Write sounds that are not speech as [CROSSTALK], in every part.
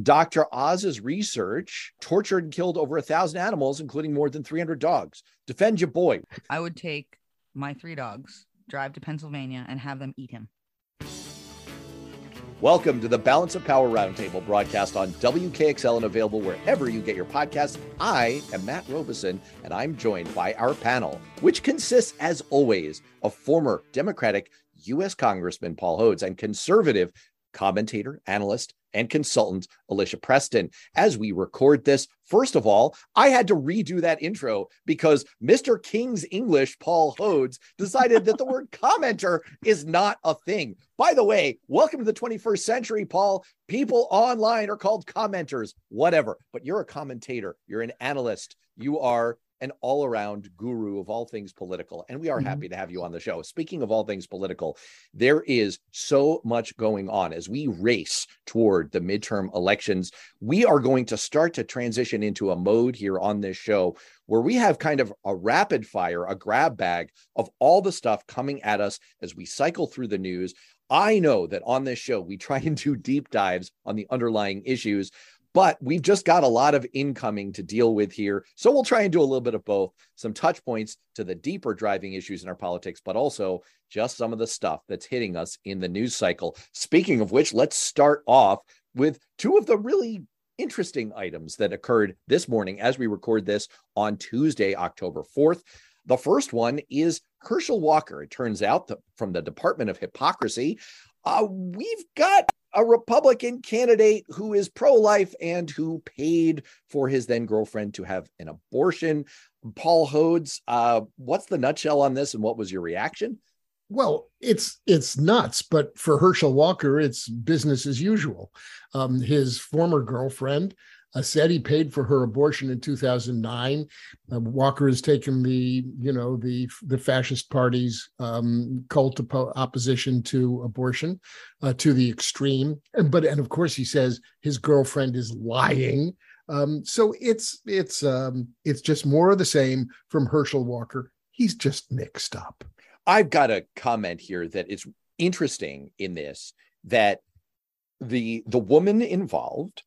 Dr. Oz's research tortured and killed over a thousand animals, including more than 300 dogs. Defend your boy. I would take my three dogs, drive to Pennsylvania, and have them eat him. Welcome to the Balance of Power Roundtable broadcast on WKXL and available wherever you get your podcasts. I am Matt Robison, and I'm joined by our panel, which consists, as always, of former Democratic U.S. Congressman Paul Hodes and conservative commentator, analyst, and consultant Alicia Preston. As we record this, first of all, I had to redo that intro because Mr. King's English, Paul Hodes, decided that the word [LAUGHS] commenter is not a thing. By the way, welcome to the 21st century, Paul. People online are called commenters, whatever, but you're a commentator, you're an analyst, you are an all around guru of all things political. And we are mm-hmm. happy to have you on the show. Speaking of all things political, there is so much going on as we race toward the midterm elections. We are going to start to transition into a mode here on this show where we have kind of a rapid fire, a grab bag of all the stuff coming at us as we cycle through the news. I know that on this show, we try and do deep dives on the underlying issues. But we've just got a lot of incoming to deal with here. So we'll try and do a little bit of both some touch points to the deeper driving issues in our politics, but also just some of the stuff that's hitting us in the news cycle. Speaking of which, let's start off with two of the really interesting items that occurred this morning as we record this on Tuesday, October 4th. The first one is Herschel Walker. It turns out that from the Department of Hypocrisy, uh, we've got a Republican candidate who is pro life and who paid for his then girlfriend to have an abortion. Paul Hodes, uh, what's the nutshell on this and what was your reaction? Well, it's it's nuts, but for Herschel Walker, it's business as usual. Um, his former girlfriend uh, said he paid for her abortion in 2009. Uh, Walker has taken the, you know, the the fascist party's um, cult op- opposition to abortion uh, to the extreme. And, but and of course he says his girlfriend is lying. Um, so it's it's um, it's just more of the same from Herschel Walker. He's just mixed up. I've got a comment here that is interesting in this that the the woman involved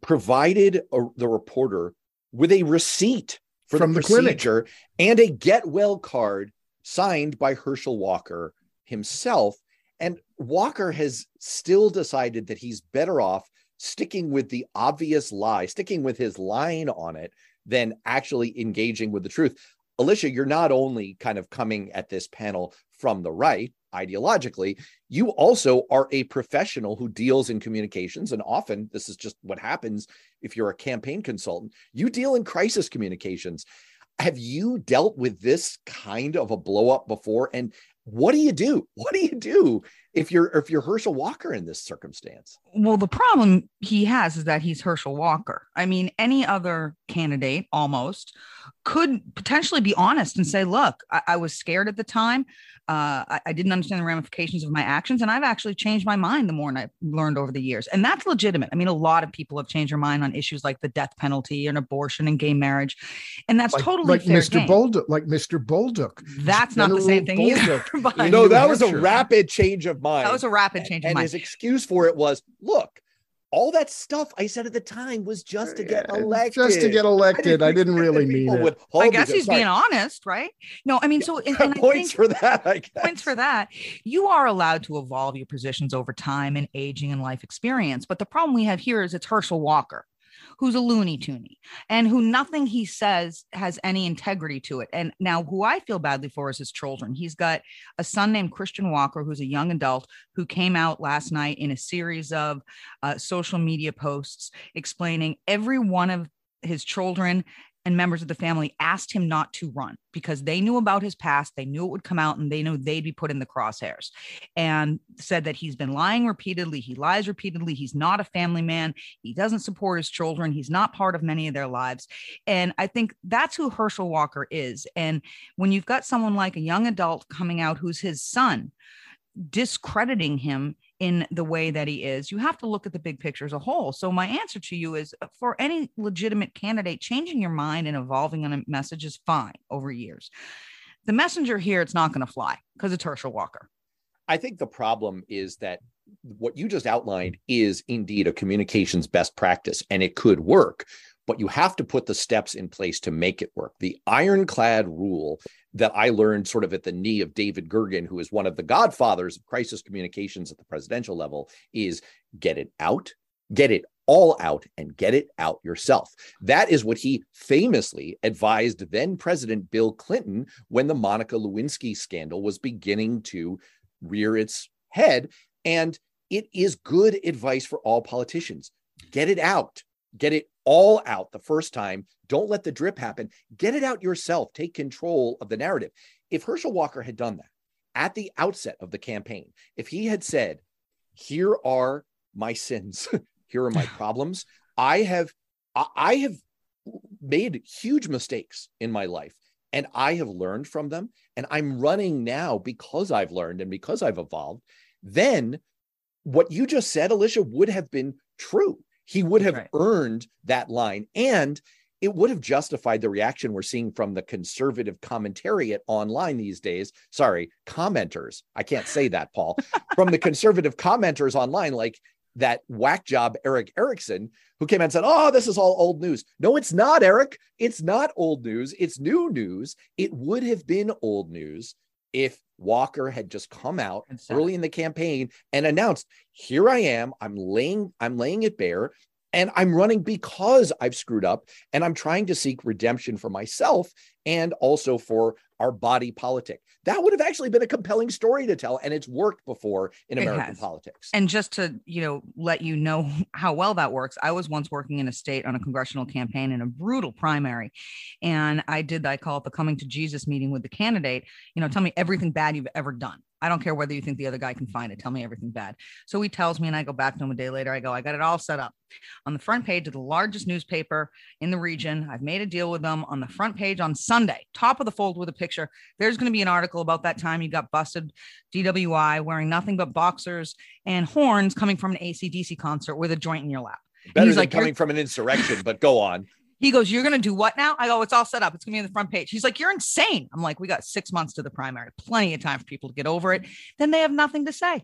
provided a, the reporter with a receipt for from the, the procedure clinic. and a get well card signed by Herschel Walker himself. And Walker has still decided that he's better off sticking with the obvious lie, sticking with his line on it, than actually engaging with the truth. Alicia, you're not only kind of coming at this panel from the right, ideologically, you also are a professional who deals in communications. And often, this is just what happens if you're a campaign consultant, you deal in crisis communications. Have you dealt with this kind of a blow up before? And what do you do? What do you do if you're if you're Herschel Walker in this circumstance? Well, the problem he has is that he's Herschel Walker. I mean, any other candidate almost could potentially be honest and say, "Look, I, I was scared at the time. Uh, I, I, didn't understand the ramifications of my actions, and I've actually changed my mind the more I've learned over the years, and that's legitimate. I mean, a lot of people have changed their mind on issues like the death penalty and abortion and gay marriage, and that's like, totally like fair Mr. Game. Bolduc, like Mr. Bolduc. That's not the same thing either. [LAUGHS] no, that was a rapid change of mind. That was a rapid change and, of mind. And his excuse for it was, look, all that stuff I said at the time was just to get elected. Just to get elected. I didn't, I didn't really mean it. I guess he's Sorry. being honest, right? No, I mean, so [LAUGHS] and, and points for that. I guess. Points for that. You are allowed to evolve your positions over time and aging and life experience, but the problem we have here is it's Herschel Walker who's a loony toony and who nothing he says has any integrity to it. And now, who I feel badly for is his children. He's got a son named Christian Walker, who's a young adult who came out last night in a series of uh, social media posts explaining every one of his children and members of the family asked him not to run because they knew about his past. They knew it would come out and they knew they'd be put in the crosshairs and said that he's been lying repeatedly. He lies repeatedly. He's not a family man. He doesn't support his children. He's not part of many of their lives. And I think that's who Herschel Walker is. And when you've got someone like a young adult coming out who's his son, discrediting him in the way that he is. You have to look at the big picture as a whole. So, my answer to you is uh, for any legitimate candidate, changing your mind and evolving on a message is fine over years. The messenger here, it's not going to fly because it's Herschel Walker. I think the problem is that what you just outlined is indeed a communications best practice and it could work but you have to put the steps in place to make it work. The ironclad rule that I learned sort of at the knee of David Gergen, who is one of the godfathers of crisis communications at the presidential level, is get it out, get it all out, and get it out yourself. That is what he famously advised then President Bill Clinton when the Monica Lewinsky scandal was beginning to rear its head. And it is good advice for all politicians. Get it out, get it all out the first time. Don't let the drip happen. Get it out yourself. Take control of the narrative. If Herschel Walker had done that at the outset of the campaign, if he had said, Here are my sins, [LAUGHS] here are my [SIGHS] problems, I have I have made huge mistakes in my life and I have learned from them and I'm running now because I've learned and because I've evolved, then what you just said, Alicia, would have been true he would have right. earned that line and it would have justified the reaction we're seeing from the conservative commentariat online these days. Sorry, commenters. I can't say that, Paul. from the conservative commenters online, like that whack job Erick Erickson, who came and said, Oh, this is all old news. No, it's not, Eric. It's not old news. It's new news. It would have been old news if Walker had just come out early in the campaign and announced, "Here I am. I'm laying I'm laying it bare and I'm running because I've screwed up and I'm trying to seek redemption for myself and also for our body politic. That would have actually been a compelling story to tell and it's worked before in American politics. And just to, you know, let you know [LAUGHS] how well that works. I was once working in a state on a congressional campaign in a brutal primary and I did I call it the coming to Jesus meeting with the candidate, you know, tell me everything bad you've ever done. I don't care whether you think the other guy can find it. Tell me everything bad. So he tells me, and I go back to him a day later. I go, I got it all set up on the front page of the largest newspaper in the region. I've made a deal with them on the front page on Sunday, top of the fold with a picture. There's going to be an article about that time you got busted DWI wearing nothing but boxers and horns coming from an ACDC concert with a joint in your lap. Better than like, coming from an insurrection, but go on. [LAUGHS] He goes, You're going to do what now? I go, It's all set up. It's going to be on the front page. He's like, You're insane. I'm like, We got six months to the primary, plenty of time for people to get over it. Then they have nothing to say.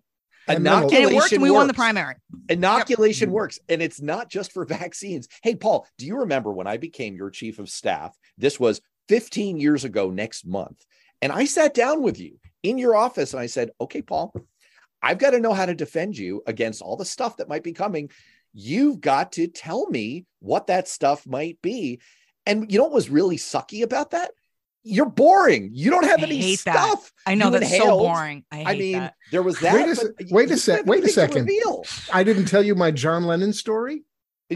Inoculation and it worked, and we works. won the primary. Inoculation yep. works, and it's not just for vaccines. Hey, Paul, do you remember when I became your chief of staff? This was 15 years ago next month. And I sat down with you in your office and I said, Okay, Paul, I've got to know how to defend you against all the stuff that might be coming you've got to tell me what that stuff might be. And you know what was really sucky about that? You're boring. You don't have I any stuff. That. I know you that's inhaled. so boring. I, I mean, that. there was that. Wait a, wait a sec. Wait a second. I didn't tell you my John Lennon story.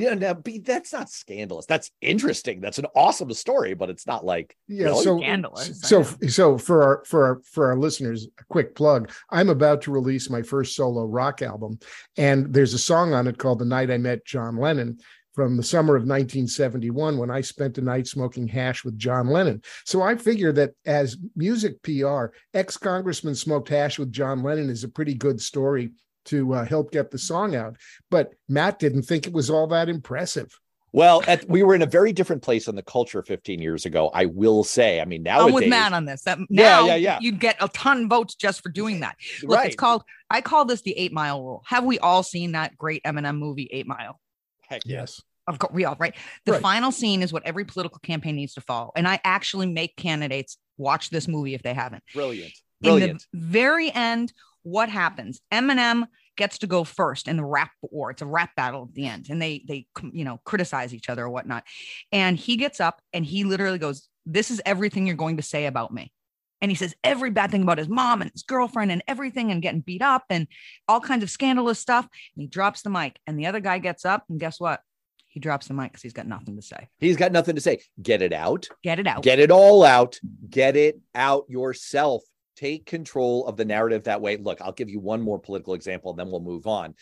Yeah, now, that's not scandalous. That's interesting. That's an awesome story, but it's not like yeah. Really so scandalous. So so for our for our for our listeners, a quick plug. I'm about to release my first solo rock album, and there's a song on it called "The Night I Met John Lennon." From the summer of 1971, when I spent a night smoking hash with John Lennon. So I figure that as music PR, ex congressman smoked hash with John Lennon is a pretty good story to uh, help get the song out. But Matt didn't think it was all that impressive. Well, at, we were in a very different place in the culture 15 years ago. I will say. I mean, now I'm with Matt on this. That now, yeah, yeah, yeah. You'd get a ton of votes just for doing that. Look, right. it's called. I call this the Eight Mile Rule. Have we all seen that great Eminem movie, Eight Mile? Heck yes. Of course, we all right. The right. final scene is what every political campaign needs to follow, and I actually make candidates watch this movie if they haven't. Brilliant. Brilliant. In the very end, what happens? Eminem gets to go first in the rap war. It's a rap battle at the end, and they they you know criticize each other or whatnot. And he gets up and he literally goes, "This is everything you're going to say about me." And he says every bad thing about his mom and his girlfriend and everything and getting beat up and all kinds of scandalous stuff. And he drops the mic, and the other guy gets up, and guess what? he drops the mic because he's got nothing to say. He's got nothing to say. Get it out. Get it out. Get it all out. Get it out yourself. Take control of the narrative that way. Look, I'll give you one more political example, and then we'll move on.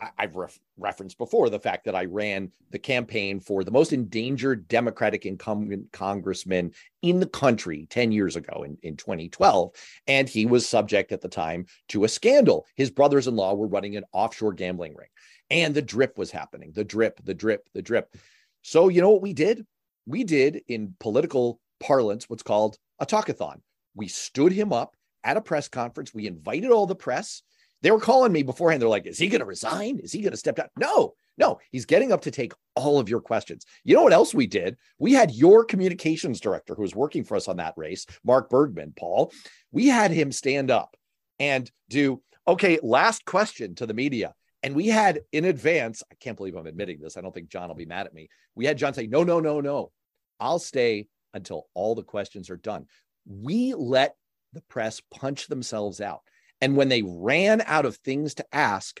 I- have ref- referenced before the fact that I ran the campaign for the most endangered Democratic incumbent congressman in the country 10 years ago in, in 2012. And he was subject at the time to a scandal. His brothers in law were running an offshore gambling ring and the drip was happening the drip, the drip, the drip. So, you know what we did? We did in political parlance what's called a talkathon. We stood him up at a press conference. We invited all the press. They were calling me beforehand. They're like, is he going to resign? Is he going to step down? No, no, he's getting up to take all of your questions. You know what else we did? We had your communications director who was working for us on that race, Mark Bergman, Paul. We had him stand up and do, okay, last question to the media. And we had in advance, I can't believe I'm admitting this. I don't think John will be mad at me. We had John say, no, no, no, no. I'll stay until all the questions are done. We let the press punch themselves out. And when they ran out of things to ask,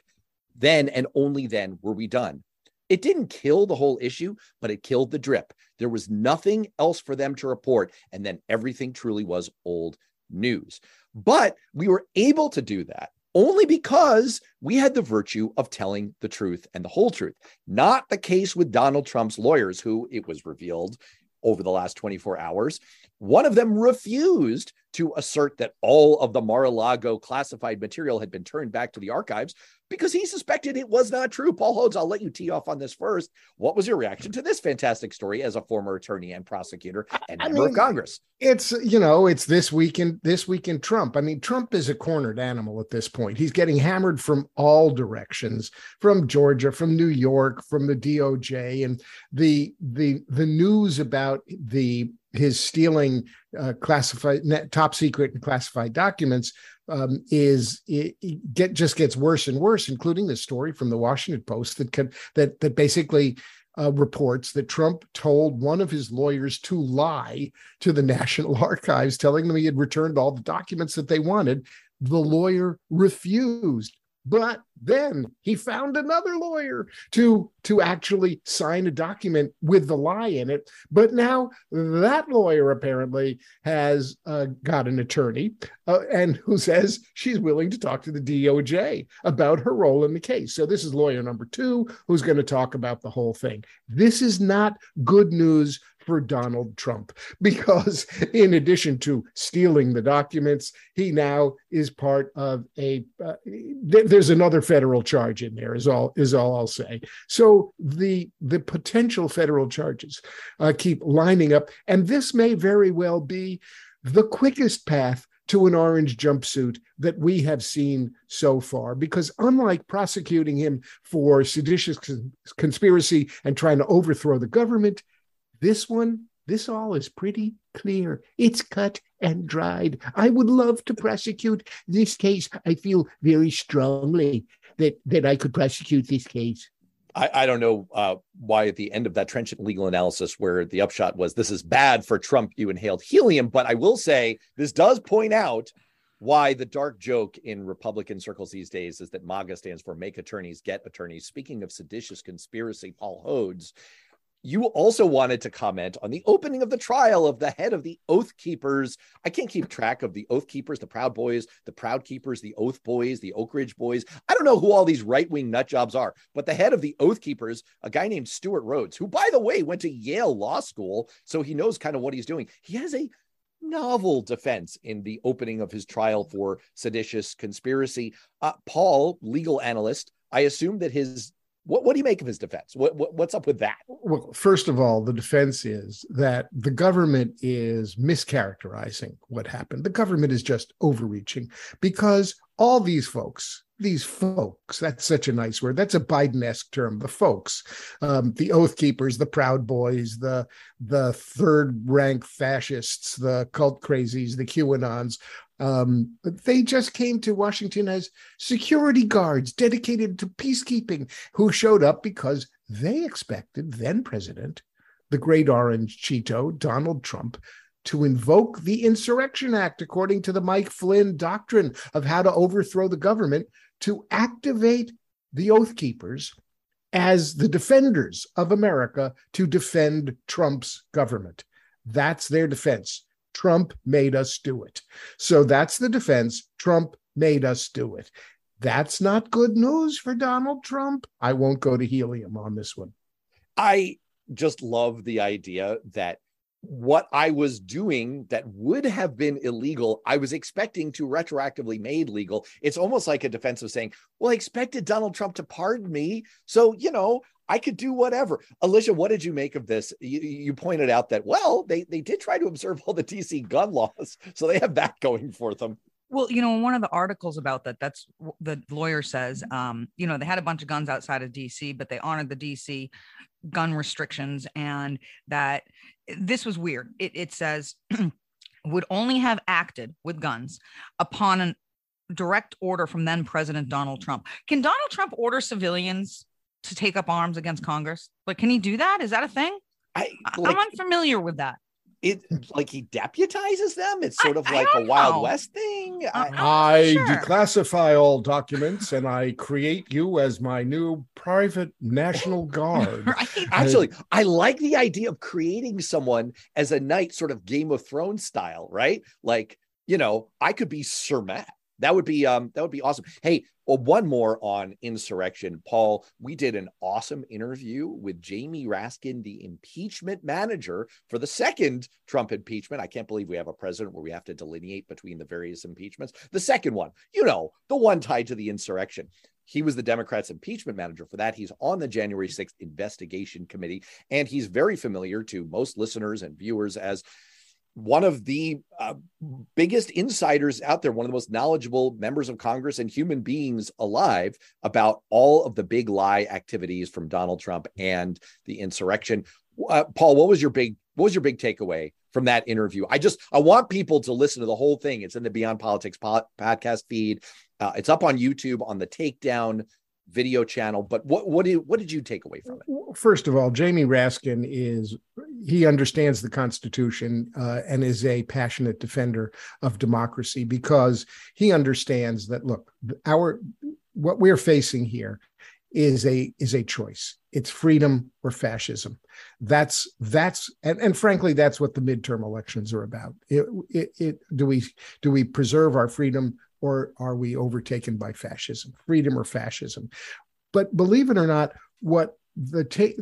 then and only then were we done. It didn't kill the whole issue, but it killed the drip. There was nothing else for them to report. And then everything truly was old news. But we were able to do that only because we had the virtue of telling the truth and the whole truth. Not the case with Donald Trump's lawyers, who it was revealed over the last 24 hours. One of them refused to assert that all of the Mar a Lago classified material had been turned back to the archives because he suspected it was not true. Paul Hodes, I'll let you tee off on this first. What was your reaction to this fantastic story as a former attorney and prosecutor and member mean, of Congress? It's you know, it's this week in this week in Trump. I mean, Trump is a cornered animal at this point. He's getting hammered from all directions, from Georgia, from New York, from the DOJ, and the the the news about the his stealing uh, classified top secret and classified documents um, is it, it get just gets worse and worse, including the story from the Washington Post that can, that that basically uh, reports that Trump told one of his lawyers to lie to the [LAUGHS] National Archives, telling them he had returned all the documents that they wanted. The lawyer refused. But then he found another lawyer to to actually sign a document with the lie in it. But now that lawyer apparently has uh, got an attorney uh, and who says she's willing to talk to the DOJ about her role in the case. So this is lawyer number two who's going to talk about the whole thing. This is not good news for Donald Trump because, in addition to stealing the documents, he now is part of a. Uh, th- there's another federal charge in there. Is all is all I'll say. So the the potential federal charges uh, keep lining up, and this may very well be the quickest path to an orange jumpsuit that we have seen so far. Because unlike prosecuting him for seditious conspiracy and trying to overthrow the government, this one, this all is pretty clear. It's cut and dried. I would love to prosecute this case. I feel very strongly that that I could prosecute this case. I, I don't know uh, why at the end of that trenchant legal analysis, where the upshot was this is bad for Trump, you inhaled helium. But I will say this does point out why the dark joke in Republican circles these days is that MAGA stands for Make Attorneys Get Attorneys. Speaking of seditious conspiracy, Paul Hodes you also wanted to comment on the opening of the trial of the head of the Oath Keepers. I can't keep track of the Oath Keepers, the Proud Boys, the Proud Keepers, the Oath Boys, the Oak Ridge Boys. I don't know who all these right wing nut jobs are, but the head of the Oath Keepers, a guy named Stewart Rhodes, who, by the way, went to Yale Law School, so he knows kind of what he's doing. He has a novel defense in the opening of his trial for seditious conspiracy. Uh, Paul, legal analyst, I assume that his what, what do you make of his defense? What, what, what's up with that? Well, first of all, the defense is that the government is mischaracterizing what happened. The government is just overreaching because all these folks, these folks, that's such a nice word. That's a Biden-esque term, the folks, um, the oath keepers, the proud boys, the the third rank fascists, the cult crazies, the QAnons, um, they just came to Washington as security guards dedicated to peacekeeping who showed up because they expected then President, the great orange Cheeto, Donald Trump, to invoke the Insurrection Act, according to the Mike Flynn doctrine of how to overthrow the government, to activate the Oath Keepers as the defenders of America to defend Trump's government. That's their defense. Trump made us do it. So that's the defense. Trump made us do it. That's not good news for Donald Trump. I won't go to helium on this one. I just love the idea that what I was doing that would have been illegal, I was expecting to retroactively made legal. It's almost like a defense of saying, well, I expected Donald Trump to pardon me. So, you know, I could do whatever. Alicia, what did you make of this? You, you, pointed out that, well, they, they did try to observe all the DC gun laws. [LAUGHS] So they have that going for them. Well, you know, one of the articles about that, that's the lawyer says, um, you know, they had a bunch of guns outside of DC, but they honored the DC gun restrictions and that this was weird. It, it says, [CLEARS THROAT] would only have acted with guns upon a direct order from then President Donald Trump. Can Donald Trump order civilians to take up arms against Congress? Like, can he do that? Is that a thing? I, like, I'm unfamiliar with that it like he deputizes them it's sort of like a wild west thing i, I sure. declassify all documents and i create you as my new private national guard [LAUGHS] right. [LAUGHS] actually i like the idea of creating someone as a knight sort of game of thrones style right like you know i could be sir matt that would be um that would be awesome. Hey, well, one more on insurrection, Paul. We did an awesome interview with Jamie Raskin, the impeachment manager for the second Trump impeachment. I can't believe we have a president where we have to delineate between the various impeachments. The second one, you know, the one tied to the insurrection. He was the Democrats' impeachment manager for that. He's on the January 6th investigation committee, and he's very familiar to most listeners and viewers as one of the uh, biggest insiders out there, one of the most knowledgeable members of Congress and human beings alive about all of the big lie activities from Donald Trump and the insurrection. Uh, Paul, what was your big what was your big takeaway from that interview? I just I want people to listen to the whole thing. It's in the Beyond Politics po- podcast feed. Uh, it's up on YouTube on the Takedown video channel. But what what did what did you take away from it? First of all, Jamie Raskin is he understands the Constitution uh, and is a passionate defender of democracy because he understands that look, our what we're facing here is a is a choice. It's freedom or fascism. That's that's and, and frankly, that's what the midterm elections are about. It, it, it, do we do we preserve our freedom or are we overtaken by fascism, freedom or fascism? But believe it or not, what the take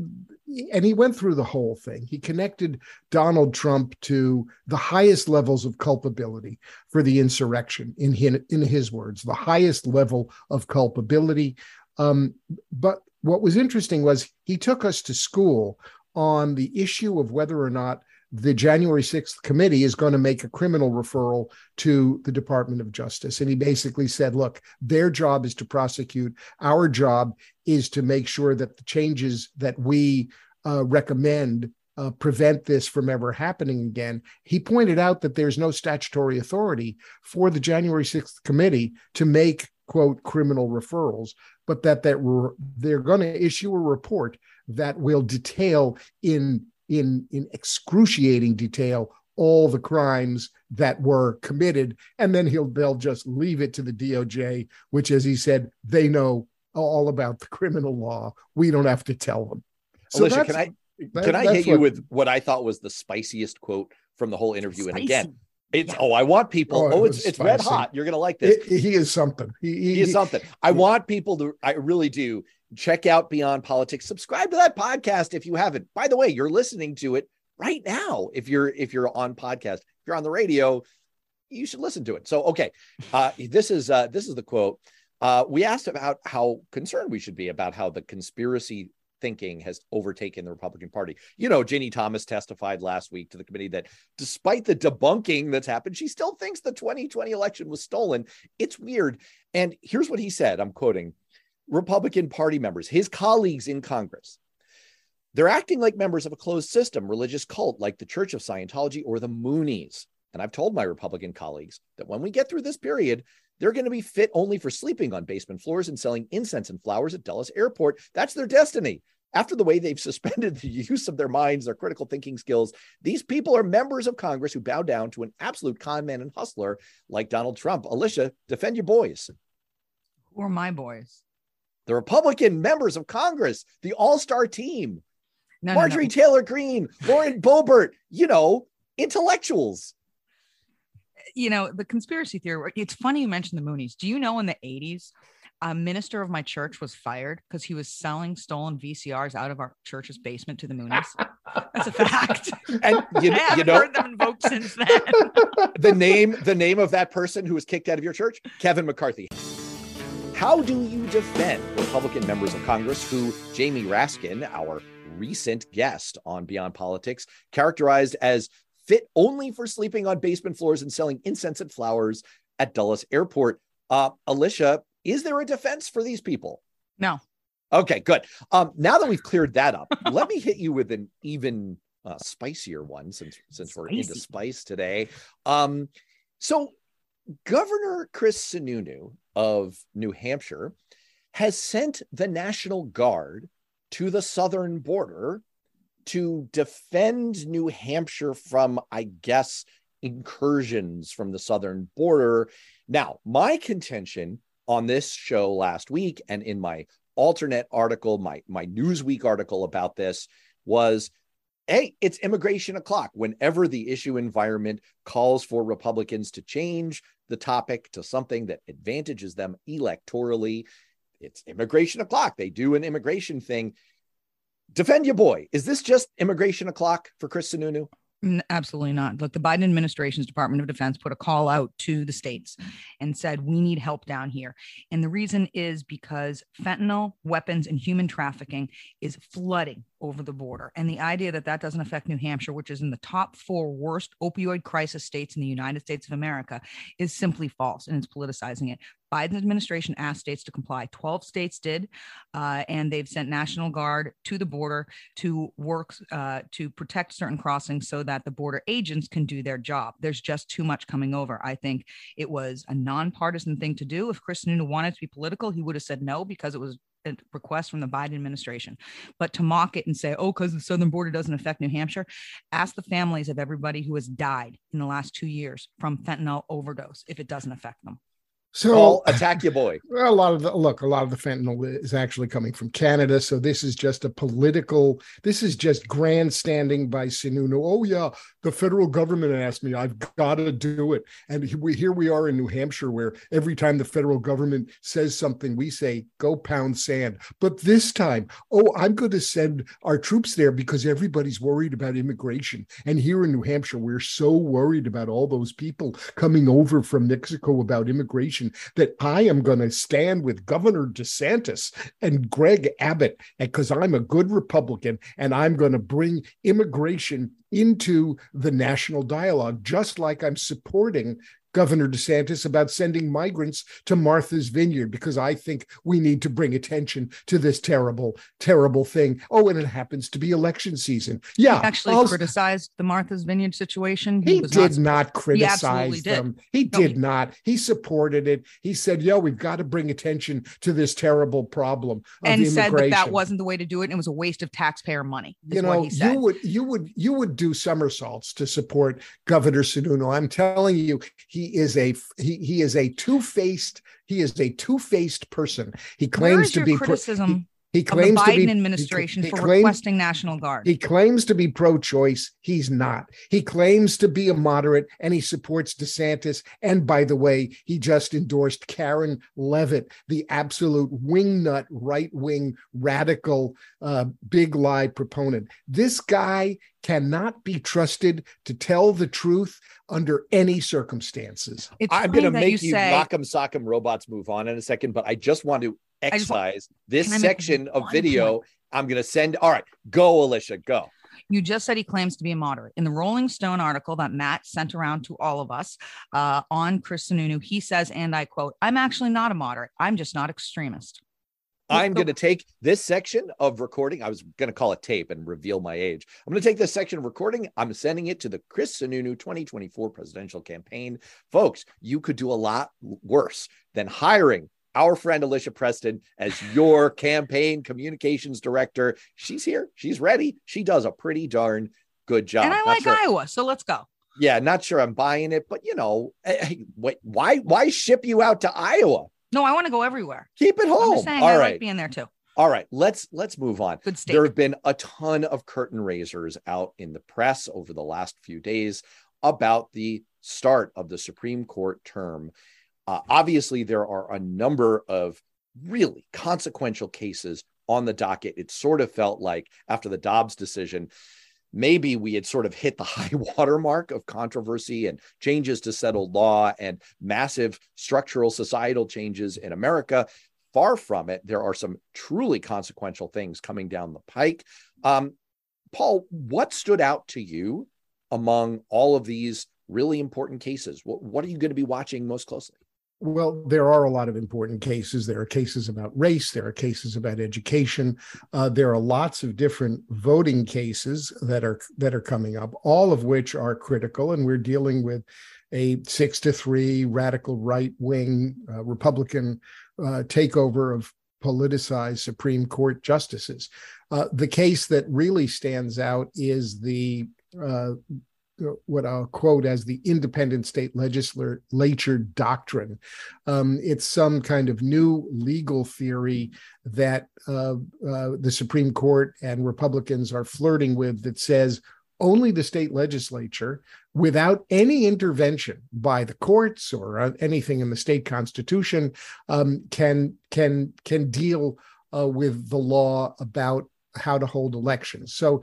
and he went through the whole thing. He connected Donald Trump to the highest levels of culpability for the insurrection, in his, in his words, the highest level of culpability. Um, but what was interesting was he took us to school on the issue of whether or not the January 6th committee is going to make a criminal referral to the Department of Justice. And he basically said, look, their job is to prosecute. Our job is to make sure that the changes that we uh, recommend uh, prevent this from ever happening again. He pointed out that there's no statutory authority for the January 6th committee to make, quote, criminal referrals, but that, that they're going to issue a report that will detail in in in excruciating detail all the crimes that were committed and then he'll they'll just leave it to the DOJ which as he said they know all about the criminal law we don't have to tell them so Alicia, can I that, can I hit you with what I thought was the spiciest quote from the whole interview Spicy. and again it's yeah. oh, I want people. Oh, oh it's it's red hot. You're gonna like this. It, he is something. He, he, he is something. I want people to. I really do check out Beyond Politics. Subscribe to that podcast if you haven't. By the way, you're listening to it right now. If you're if you're on podcast, if you're on the radio, you should listen to it. So okay, uh, this is uh, this is the quote. Uh, we asked about how concerned we should be about how the conspiracy thinking has overtaken the Republican Party. You know, Ginny Thomas testified last week to the committee that despite the debunking that's happened, she still thinks the 2020 election was stolen. It's weird. And here's what he said I'm quoting Republican Party members, his colleagues in Congress. They're acting like members of a closed system, religious cult like the Church of Scientology or the Moonies. And I've told my Republican colleagues that when we get through this period, they're going to be fit only for sleeping on basement floors and selling incense and flowers at Dulles Airport. That's their destiny. After the way they've [LAUGHS] suspended the use of their minds, their critical thinking skills, these people are members of Congress who bow down to an absolute con man and hustler like Donald Trump. Alicia, defend your boys. Who are my boys? The Republican members of Congress, the all star team, No, no, Marjorie no. Taylor Greene, Lauren Boebert, you know, intellectuals. you know, the conspiracy theory. It's funny you mentioned the Moonies. Do you know in the 80s, a minister of my church was fired because he was selling stolen VCRs out of our church's basement to the Moonies? That's a fact. [LAUGHS] And you, [LAUGHS] I you haven't know, heard them invoked since then. [LAUGHS] the name the name of that person who was kicked out of your church kevin mccarthy how do you defend republican members of congress who jamie raskin our recent guest on beyond politics characterized as fit only for sleeping on basement floors and selling incense and flowers at dulles airport uh, alicia is there a defense for these people No. Okay, good. Um, now that we've cleared that up, [LAUGHS] let me hit you with an even uh, spicier one since since we're into spice today. Um, so Governor Chris Sununu of New Hampshire has sent the National Guard to the southern border to defend New Hampshire from, I guess, incursions from the southern border. Now, my contention on this show last week and in my AlterNet article, my my Newsweek article about this was hey, it's immigration o'clock. Whenever the issue environment calls for Republicans to change the topic to something that advantages them electorally, it's immigration o'clock. They do an immigration thing. Defend your boy. Is this just immigration o'clock for Chris Sununu? Absolutely not. Look, the Biden administration's Department of Defense put a call out to the states and said, we need help down here. And the reason is because fentanyl, weapons, and human trafficking is flooding over the border. And the idea that that doesn't affect New Hampshire, which is in the top four worst opioid crisis states in the United States of America, is simply false and it's politicizing it. Biden's administration asked states to comply. 12 states did, uh, and they've sent National Guard to the border to work uh, to protect certain crossings so that the border agents can do their job. There's just too much coming over. I think it was a nonpartisan thing to do. If Chris Sununu wanted to be political, he would have said no because it was request from the Biden administration. But to mock it and say, oh, because the southern border doesn't affect New Hampshire, ask the families of everybody who has died in the last two years from fentanyl overdose if it doesn't affect them. So Paul, attack your boy. [LAUGHS] A lot of the look, a lot of the fentanyl is actually coming from Canada. So this is just a political, this is just grandstanding by Sununu. Oh, yeah, the federal government asked me, I've got to do it. And we, here we are in New Hampshire, where every time the federal government says something, we say, go pound sand. But this time, oh, I'm going to send our troops there because everybody's worried about immigration. And here in New Hampshire, we're so worried about all those people coming over from Mexico about immigration that I am going to stand with Governor DeSantis and Greg Abbott because I'm a good Republican and I'm going to bring immigration into the national dialogue, just like I'm supporting Governor DeSantis about sending migrants to Martha's Vineyard because I think we need to bring attention to this terrible, terrible thing. Oh, and it happens to be election season. Yeah, He actually criticized the Martha's Vineyard situation. he was did not, absolutely criticize did. them. He No, did he- not. He supported it. He said, "Yo, we've got to bring attention to this terrible problem of and said that that wasn't the way to do it and it was a waste of taxpayer money. is you what know, he said. you would you would you would do somersaults to support Governor Sununu. I'm telling you, he is a he he is a two faced he is a two faced person. He claims to be criticism he, he of the claims to Biden be administration he for claims- requesting National Guard? he claims to be pro choice. He's not. He claims to be a moderate and he supports DeSantis. And by the way, he just endorsed Karen Leavitt, the absolute wingnut, right wing, radical, uh, big lie proponent. This guy cannot be trusted to tell the truth under any circumstances. it's I'm going to make you, say, knock'em sock'em robots move on in a second, but I just want to just want- this Can I make section of video. point? I'm going to send. All right, go, Alicia, go. You just said he claims to be a moderate. In the Rolling Stone article that Matt sent around to all of us uh, on Chris Sununu, he says, and I quote, I'm actually not a moderate. I'm just not extremist. I'm going to take this section of recording. I was going to call it tape and reveal my age. I'm going to take this section of recording. I'm sending it to the Chris Sununu 2024 presidential campaign. Folks, you could do a lot worse than hiring our friend Alicia Preston as your campaign communications director. She's here. She's ready. She does a pretty darn good job. and I Not like sure- Iowa. So let's go. yeah, not sure I'm buying it, but you know, eh, hey, wait, why why ship you out to Iowa? No, I want to go everywhere. Keep it home. I'm saying, All I right. like being there too. All right, let's let's move on. There have been a ton of curtain raisers out in the press over the last few days about the start of the Supreme Court term. Uh, obviously, there are a number of really consequential cases on the docket. It sort of felt like after the Dobbs decision, maybe we had sort of hit the [LAUGHS] high water mark of controversy and changes to settled law and massive structural societal changes in America. Far from it. There are some truly consequential things coming down the pike. Um, Paul, what stood out to you among all of these really important cases? What, what are you going to be watching most closely? Well, there are a lot of important cases. There are cases about race. There are cases about education. Uh, there are lots of different voting cases that are that are coming up, all of which are critical. And we're dealing with a six to three radical right wing uh, Republican uh, takeover of politicized Supreme Court justices. Uh, the case that really stands out is the uh, what I'll quote as the independent state legislature doctrine. Um, it's some kind of new legal theory that uh, uh, the Supreme Court and Republicans are flirting with that says only the state legislature, without any intervention by the courts or uh, anything in the state constitution, um, can can can deal uh, with the law about how to hold elections. So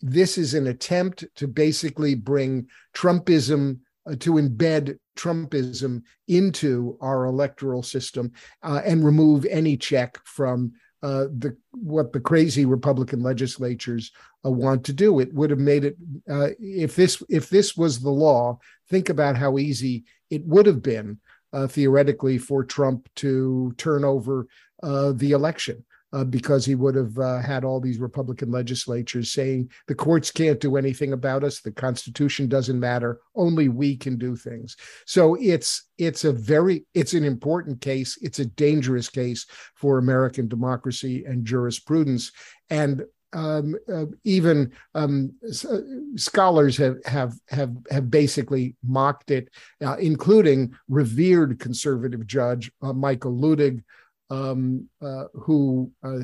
this is an attempt to basically bring Trumpism, uh, to embed Trumpism into our electoral system uh, and remove any check from uh, the what the crazy Republican legislatures uh, want to do. It would have made it uh, if this if this was the law. Think about how easy it would have been uh, theoretically for Trump to turn over the election uh, because he would have uh, had all these Republican legislatures saying the courts can't do anything about us, the Constitution doesn't matter, only we can do things. So it's it's a very it's an important case. It's a dangerous case for American democracy and jurisprudence, and um, uh, even um, uh, scholars have have have have basically mocked it, uh, including revered conservative judge uh, Michael Luttig, um, uh, who uh,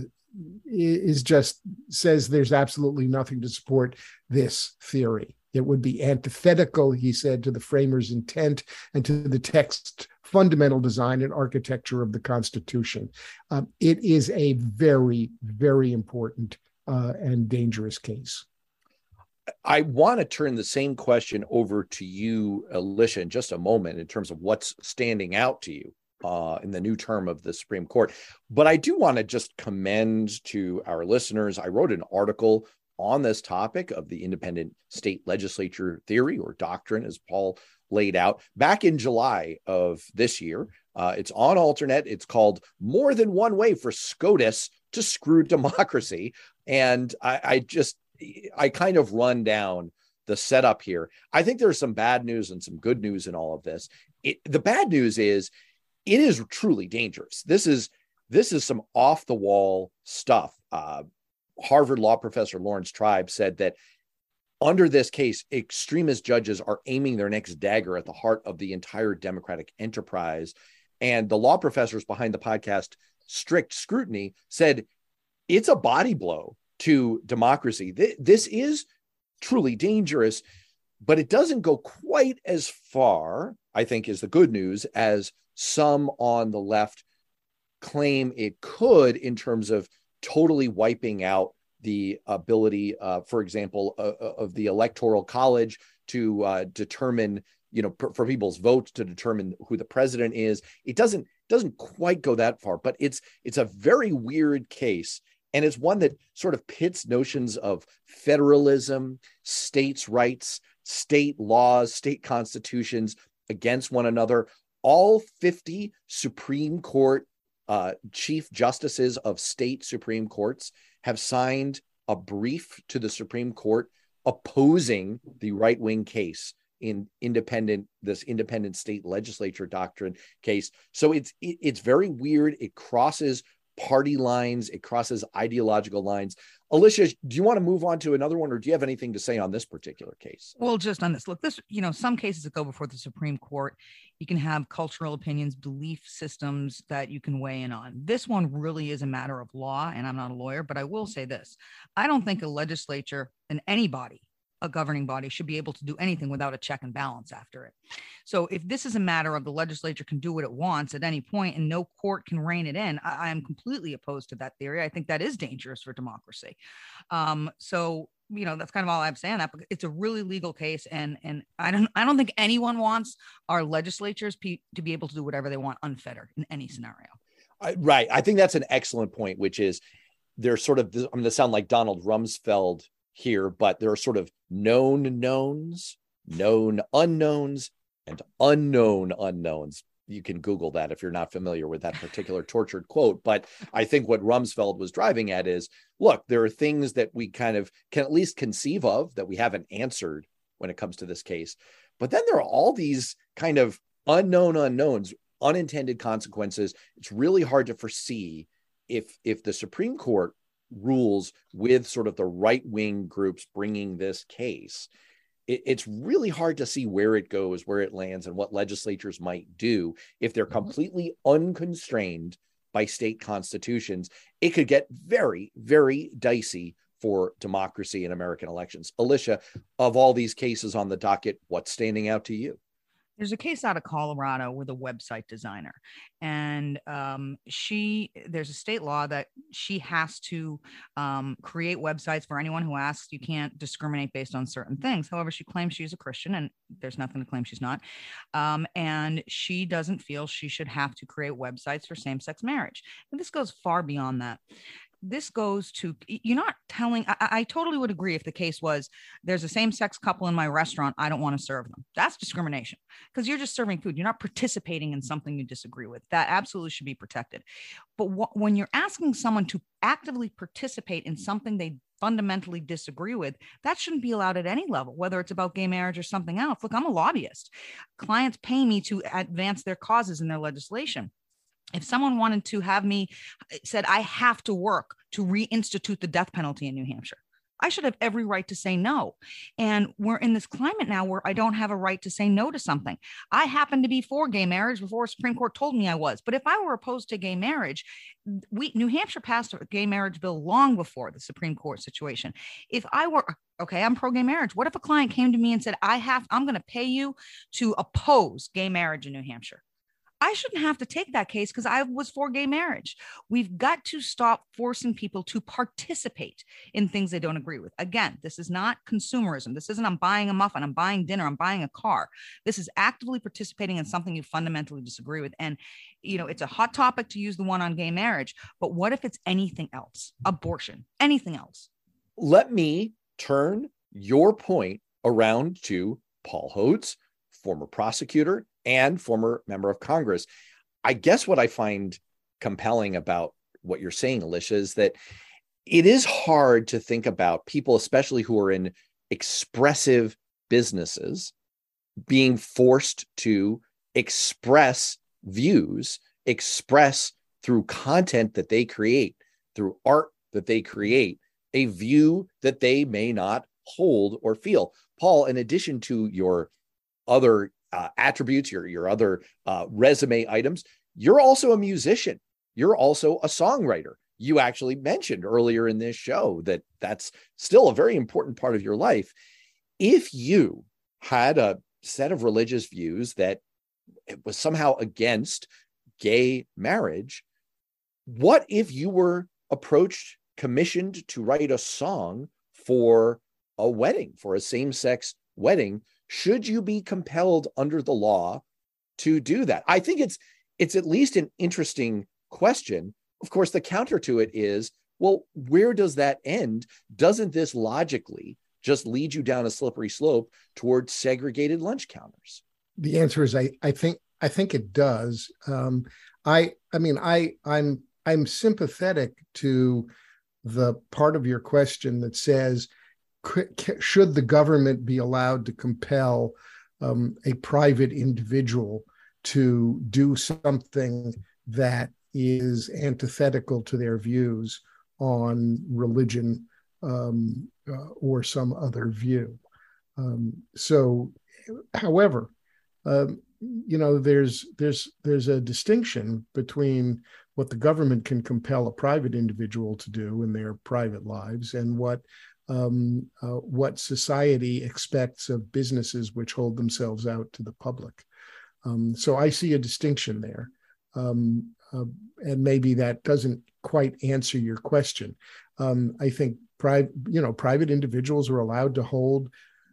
is just says there's absolutely nothing to support this theory. It would be antithetical, he said, to the framers' intent and to the text's fundamental design and architecture of the Constitution. Um, it is a very, very important uh, and dangerous case. I want to turn the same question over to you, Alicia, in just a moment, in terms of what's standing out to you uh, in the new term of the Supreme Court. But I do want to just commend to our listeners. I wrote an article on this topic of the independent state legislature theory or doctrine, as Paul laid out back in July of this year. Uh, it's on Alternet. It's called More Than One Way for SCOTUS to Screw Democracy. And I, I just, I kind of run down the setup here. I think there's some bad news and some good news in all of this. It, the bad news is it is truly dangerous. This is this is some off the wall stuff. Uh, Harvard law professor Laurence Tribe said that under this case, extremist judges are aiming their next dagger at the heart of the entire democratic enterprise. And the law professors behind the podcast, Strict Scrutiny, said it's a body blow to democracy. This is truly dangerous, but it doesn't go quite as far, I think, is the good news, as some on the left claim it could in terms of totally wiping out the ability, uh, for example, uh, uh of the electoral college to uh, determine, you know, for people's votes to determine who the president is. It doesn't doesn't quite go that far, but it's it's a very weird case, and it's one that sort of pits notions of federalism, states' rights, state laws, state constitutions against one another all 50 Supreme Court uh, chief justices of state Supreme Courts have signed a brief to the Supreme Court opposing the right wing case in independent this independent state legislature doctrine case. So it's it's very weird. It crosses party lines. It crosses ideological lines Alicia, do you want to move on to another one, or do you have anything to say on this particular case? Well, just on this, look, this, you know, some cases that go before the Supreme Court, you can have cultural opinions, belief systems that you can weigh in on. This one really is a matter of law, and I'm not a lawyer, but I will say this I don't think a legislature and anybody a governing body should be able to do anything without a check and balance after it. So if this is a matter of the legislature can do what it wants at any point and no court can rein it in, I, am completely opposed to that theory. I think that is dangerous for democracy. Um, so you know that's kind of all I'm saying. That it's a really legal case, and and I don't I don't think anyone wants our legislatures to be able to do whatever they want unfettered in any scenario. I, right. I think that's an excellent point, which is there's sort of I'm going to sound like Donald Rumsfeld here, but there are sort of known knowns, known unknowns, and unknown unknowns. You can Google that if you're not familiar with that particular [LAUGHS] tortured quote. But I think what Rumsfeld was driving at is look, there are things that we kind of can at least conceive of that we haven't answered when it comes to this case. But then there are all these kind of unknown unknowns, unintended consequences. It's really hard to foresee if if the Supreme Court rules with sort of the right wing groups bringing this case, it, it's really hard to see where it goes, where it lands, and what legislatures might do if they're mm-hmm. completely unconstrained by state constitutions. It could get very, very dicey for democracy in American elections. Alicia, of all these cases on the docket, what's standing out to you? There's a case out of Colorado with a website designer, and um, she there's a state law that she has to um, create websites for anyone who asks. You can't discriminate based on certain things. However, she claims she's a Christian, and there's nothing to claim she's not. Um, and she doesn't feel she should have to create websites for same-sex marriage. And this goes far beyond that this goes to you're not telling I, I, totally would agree if the case was there's a same-sex couple in my restaurant i don't want to serve them. That's discrimination because you're just serving food you're not participating in something you disagree with. That absolutely should be protected. But wh- when you're asking someone to actively participate in something they fundamentally disagree with that shouldn't be allowed at any level whether it's about gay marriage or something else. Look i'm a lobbyist. Clients pay me to advance their causes in their legislation if someone wanted to have me uh, said i have to work to reinstitute the death penalty in new hampshire i should have every right to say no. And we're in this climate now where i don't have a right to say no to something. I happen to be for gay marriage before supreme court told me i was. But if i were opposed to gay marriage we new hampshire passed a gay marriage bill long before the supreme court situation. If i were okay i'm pro gay marriage. What if a client came to me and said i have i'm going to pay you to oppose gay marriage in new hampshire I shouldn't have to take that case because I was for gay marriage. We've got to stop forcing people to participate in things they don't agree with. Again, this is not consumerism. This isn't I'm buying a muffin, I'm buying dinner, I'm buying a car. This is actively participating in something you fundamentally disagree with. And, you know, it's a hot topic to use the one on gay marriage, but what if it's anything else? Abortion, anything else? Let me turn your point around to Paul Hodes, former prosecutor and former member of Congress. I guess what I find compelling about what you're saying, Alicia, is that it is hard to think about people, especially who are in expressive businesses, being forced to express views, express through content that they create, through art that they create, a view that they may not hold or feel. Paul, in addition to your other uh, attributes, your your other uh, resume items. You're also a musician. You're also a songwriter. You actually mentioned earlier in this show that that's still a very important part of your life. If you had a set of religious views that it was somehow against gay marriage, what if you were approached, commissioned to write a song for a wedding, for a same sex wedding? Should you be compelled under the law to do that? I think it's it's at least an interesting question. Of course, the counter to it is, well, where does that end? Doesn't this logically just lead you down a slippery slope towards segregated lunch counters? The answer is I I think I think it does. Um, I I mean I I'm I'm sympathetic to the part of your question that says should the government be allowed to compel um, a private individual to do something that is antithetical to their views on religion um, uh, or some other view. Um, so, however, um, you know, there's there's there's a distinction between what the government can compel a private individual to do in their private lives and what um, uh, what society expects of businesses which hold themselves out to the public. Um, so I see a distinction there. Um, uh, and maybe that doesn't quite answer your question. Um, I think private, you know, private individuals are allowed to hold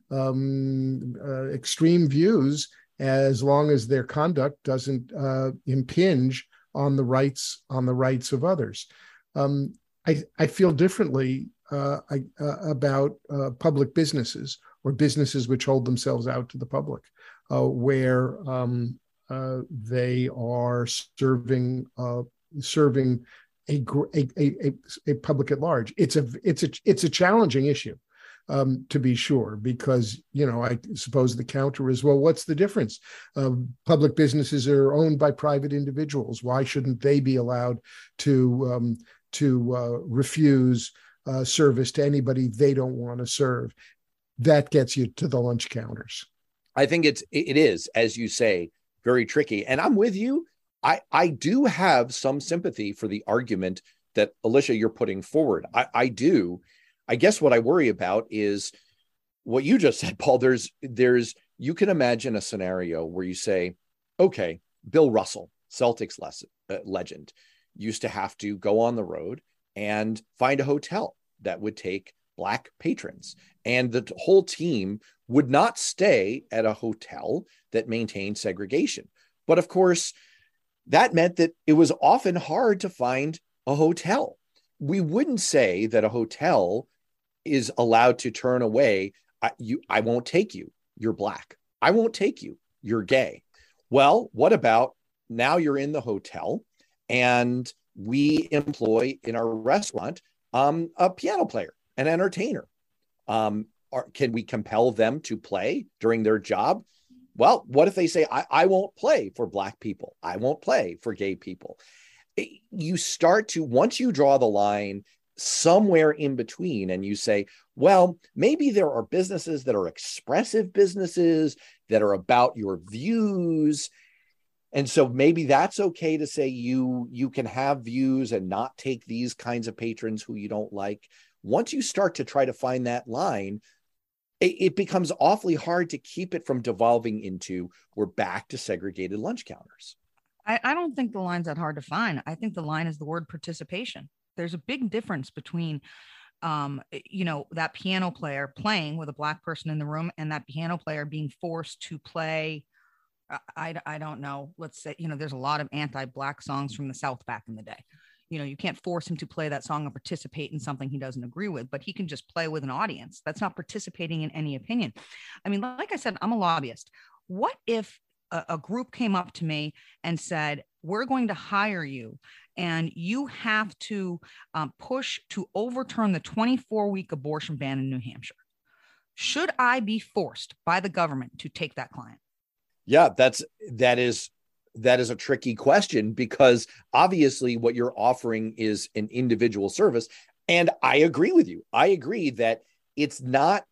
um, uh, extreme views as long as their conduct doesn't uh, impinge on the rights on the rights of others. Um, I, I feel differently uh, uh, about uh, public businesses or businesses which hold themselves out to the public, uh, where um, they are serving serving a, a, a, a public at large. It's a it's a it's a challenging issue. Um, to be sure, because you know, I suppose the counter is, well, what's the difference? Public businesses are owned by private individuals. Why shouldn't they be allowed to um, to uh, refuse uh, service to anybody they don't want to serve? That gets you to the lunch counters. I think it's it is, as you say, very tricky. And I'm with you. I I do have some sympathy for the argument that Alicia you're putting forward. I, I do. I guess what I worry about is what you just [LAUGHS] said, Paul. There's there's you can imagine a scenario where you say, okay, Bill Russell, Celtics lesson, uh, legend, used to have to go on the road and find a hotel that would take black patrons, and the whole team would not stay at a hotel that maintained segregation. But of course, that meant that it was often hard to find a hotel. We wouldn't say that a hotel is allowed to turn away. I, you, I won't take you. You're black. I won't take you. You're gay. Well, what about now you're in the hotel and we employ in our restaurant um, a piano player, an entertainer. Um, are, can we compel them to play during their job? Well, what if they say, I, I won't play for Black people? I won't play for gay people. You start to, once you draw the line somewhere in between and you say, well, maybe there are businesses that are expressive businesses that are about your views. And so maybe that's okay to say you you can have views and not take these kinds of patrons who you don't like. Once you start to try to find that line, it, it becomes awfully hard to keep it from devolving into we're back to segregated lunch counters. I, I don't think the line's that hard to find. I think the line is the word participation. There's a big difference between um, you know, that piano player playing with a black person in the room and that piano player being forced to play. I, I don't know. Let's say, you know, there's a lot of anti black songs from the South back in the day. You know you can't force him to play that song and participate in something he doesn't agree with but he can just play with an audience that's not participating in any opinion. I mean like i said i'm a lobbyist. What if a, a group came up to me and said we're going to hire you and you have to um, push to overturn the 24 week abortion ban in new hampshire. Should i be forced by the government to take that client yeah that's that is that is a tricky question because obviously what you're offering is an individual service. And I agree with you. I agree that it's not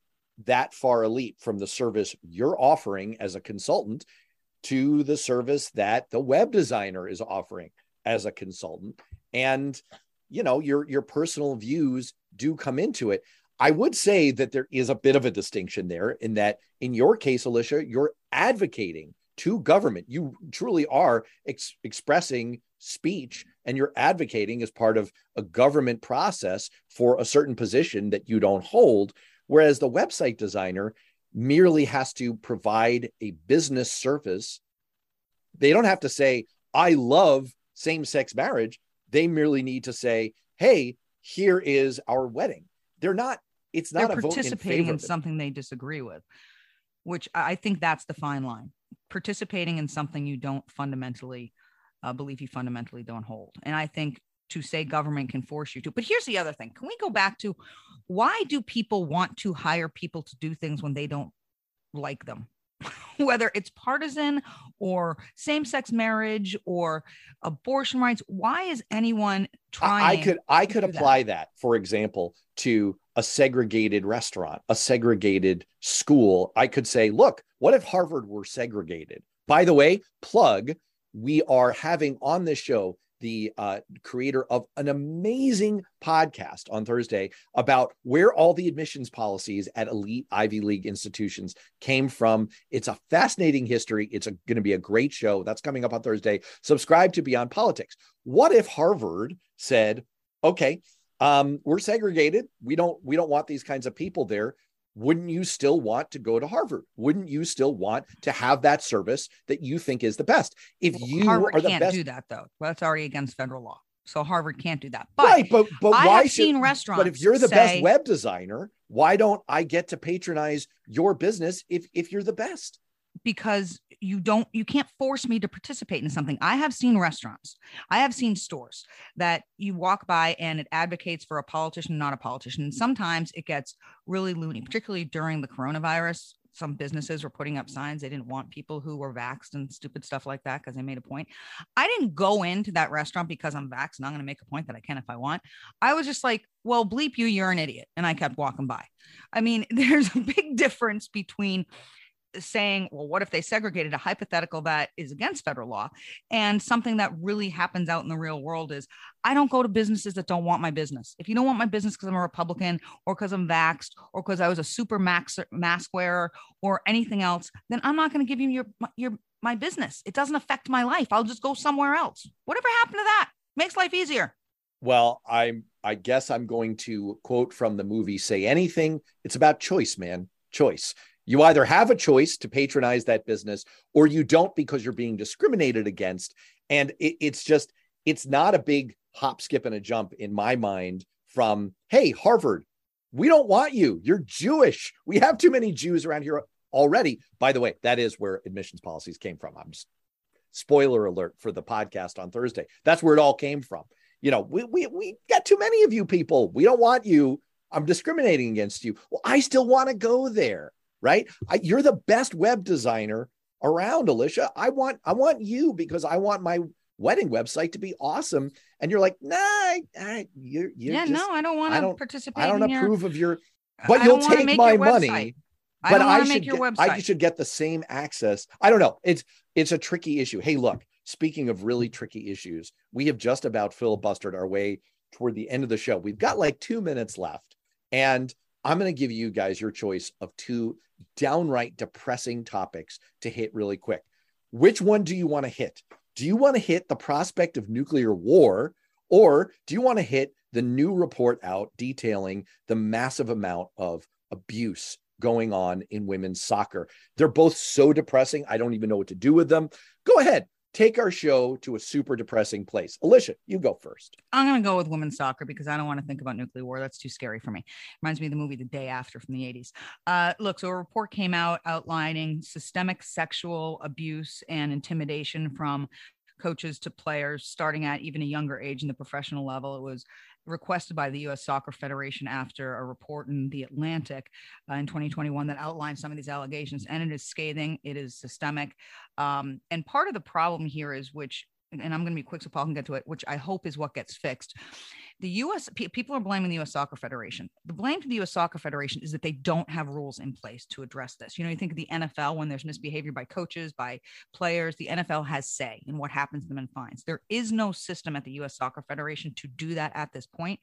that far a leap from the service you're offering as a consultant to the service that the web designer is offering as a consultant. And you know, your your personal views do come into it. I would say that there is a bit of a distinction there in that in your case, Alicia, you're advocating to government. You truly are ex- expressing speech and you're advocating as part of a government process for a certain position that you don't hold. Whereas the website designer merely has to provide a business service. They don't have to say, I love same sex marriage. They merely need to say, hey, here is our wedding. They're not, it's not They're a participating in, in something they disagree with, which I think that's the fine line participating in something you don't fundamentally uh, believe you fundamentally don't hold. And I think to say government can force you to. But here's the other thing. Can we go back to why do people want to hire people to do things when they don't like them? [LAUGHS] whether it's partisan or same-sex marriage or abortion rights why is anyone trying I could I could apply that. for example, to a segregated restaurant, a segregated school. I could say, look, what if Harvard were segregated? By the way, plug, we are having on this show the uh, creator of an amazing podcast on Thursday about where all the admissions policies at elite Ivy League institutions came from. It's a fascinating history. It's going to be a great show. That's coming up on Thursday. Subscribe to Beyond Politics. What if Harvard said, okay, um, we're segregated. We don't we don't want these kinds of people there wouldn't you still want to go to Harvard? Wouldn't you still want to have that service that you think is the best? If Well, you Harvard are the can't best, do that though. That's already against federal law. So Harvard can't do that. But right? But but I why have should? seen restaurants. But if you're the say, best web designer, why don't I get to patronize your business if if you're the best? because you don't you can't force me to participate in something. I have seen restaurants i have seen stores that you walk by and it advocates for a politician not a politician. And sometimes it gets really loony particularly during the coronavirus. Some businesses were putting up signs. They didn't want people who were vaxxed and stupid stuff like that because they made a point. I didn't go into that restaurant because i'm vaxxed and i'm going to make a point that i can if i want. I was just like well bleep you you're an idiot. And i kept walking by. I mean [LAUGHS] there's a big difference between saying, well, what if they segregated a hypothetical that is against federal law? And something that really happens out in the real world is I don't go to businesses that don't want my business. If you don't want my business because I'm a Republican or because I'm vaxxed or because I was a super max, mask wearer or anything else, then I'm not going to give you your, your, my business. It doesn't affect my life. I'll just go somewhere else. Whatever happened to that makes life easier. Well, I'm I guess I'm going to quote from the movie Say Anything. It's about choice, man. Choice. You either have a choice to patronize that business or you don't because you're being discriminated against. And it, it's just, it's not a big hop, skip, and a jump in my mind from, hey, Harvard, we don't want you. You're Jewish. We have too many Jews around here already. By the way, that is where admissions policies came from. I'm just spoiler alert for the podcast on Thursday. That's where it all came from. You know, we we we got too many of you people. We don't want you. I'm discriminating against you. Well, I still want to go there, right? I, you're the best web designer around, Alicia. I want I want you because I want my wedding website to be awesome. And you're like, nah, I, I, you're, you're yeah, just, no, I don't want to participate. I don't in your- approve of your, but you'll take my money. I but I should make your get, website. I should get the same access. I don't know. It's it's a tricky issue. Hey, look, speaking of really tricky issues, we have just about filibustered our way toward the end of the show. We've got like two minutes left, and I'm going to give you guys your choice of two downright depressing topics to hit really quick. Which one do you want to hit? Do you want to hit the prospect of nuclear war, or do you want to hit the new report out detailing the massive amount of abuse going on in women's soccer? They're both so depressing. I don't even know what to do with them. Go ahead, take our show to a super depressing place. Alicia, you go first. I'm going to go with women's soccer because I don't want to think about nuclear war. That's too scary for me. Reminds me of the movie The Day After from the 80s. Uh, look, so a report came out outlining systemic sexual abuse and intimidation from coaches to players starting at even a younger age in the professional level. It was requested by the U.S. Soccer Federation after a report in The Atlantic uh, in 2021 that outlined some of these allegations, and it is scathing. It is systemic, um, and part of the problem here is which and I'm going to be quick so Paul can get to it, which I hope is what gets fixed. The U.S. People are blaming the U.S. Soccer Federation. The blame to the U.S. Soccer Federation is that they don't have rules in place to address this. You know, you think of the NFL when there's misbehavior by coaches, by players. The NFL has say in what happens to them and fines. There is no system at the U.S. Soccer Federation to do that at this point.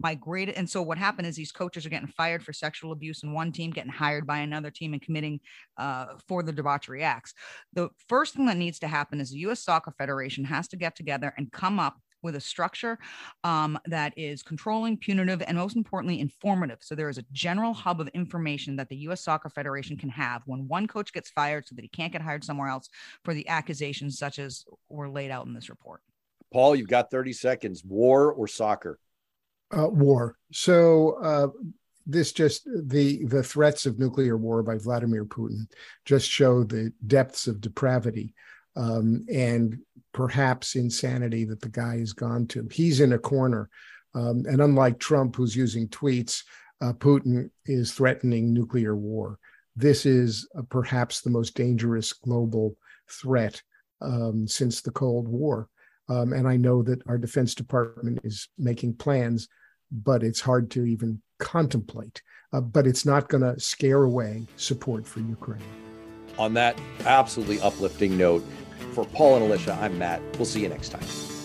My great and so what happened is these coaches are getting fired for sexual abuse in one team, getting hired by another team, and committing uh, for the debauchery acts the first thing that needs to happen is the U.S. Soccer Federation has to get together and come up with a structure um, that is controlling, punitive, and most importantly, informative. So there is a general hub of information that the U.S. Soccer Federation can have when one coach gets fired so that he can't get hired somewhere else for the accusations such as were laid out in this report. Paul, you've got 30 seconds. War or soccer? uh, war. So uh, this just the the threats of nuclear war by Vladimir Putin just show the depths of depravity um, and perhaps insanity that the guy has gone to. He's in a corner, um, and unlike Trump, who's using tweets, uh, Putin is threatening nuclear war. this is uh, perhaps the most dangerous global threat um, since the Cold War. Um, and I know that our Defense Department is making plans, but it's hard to even contemplate. Uh, but it's not going to scare away support for Ukraine. On that absolutely uplifting note, for Paul and Alicia, I'm Matt. We'll see you next time.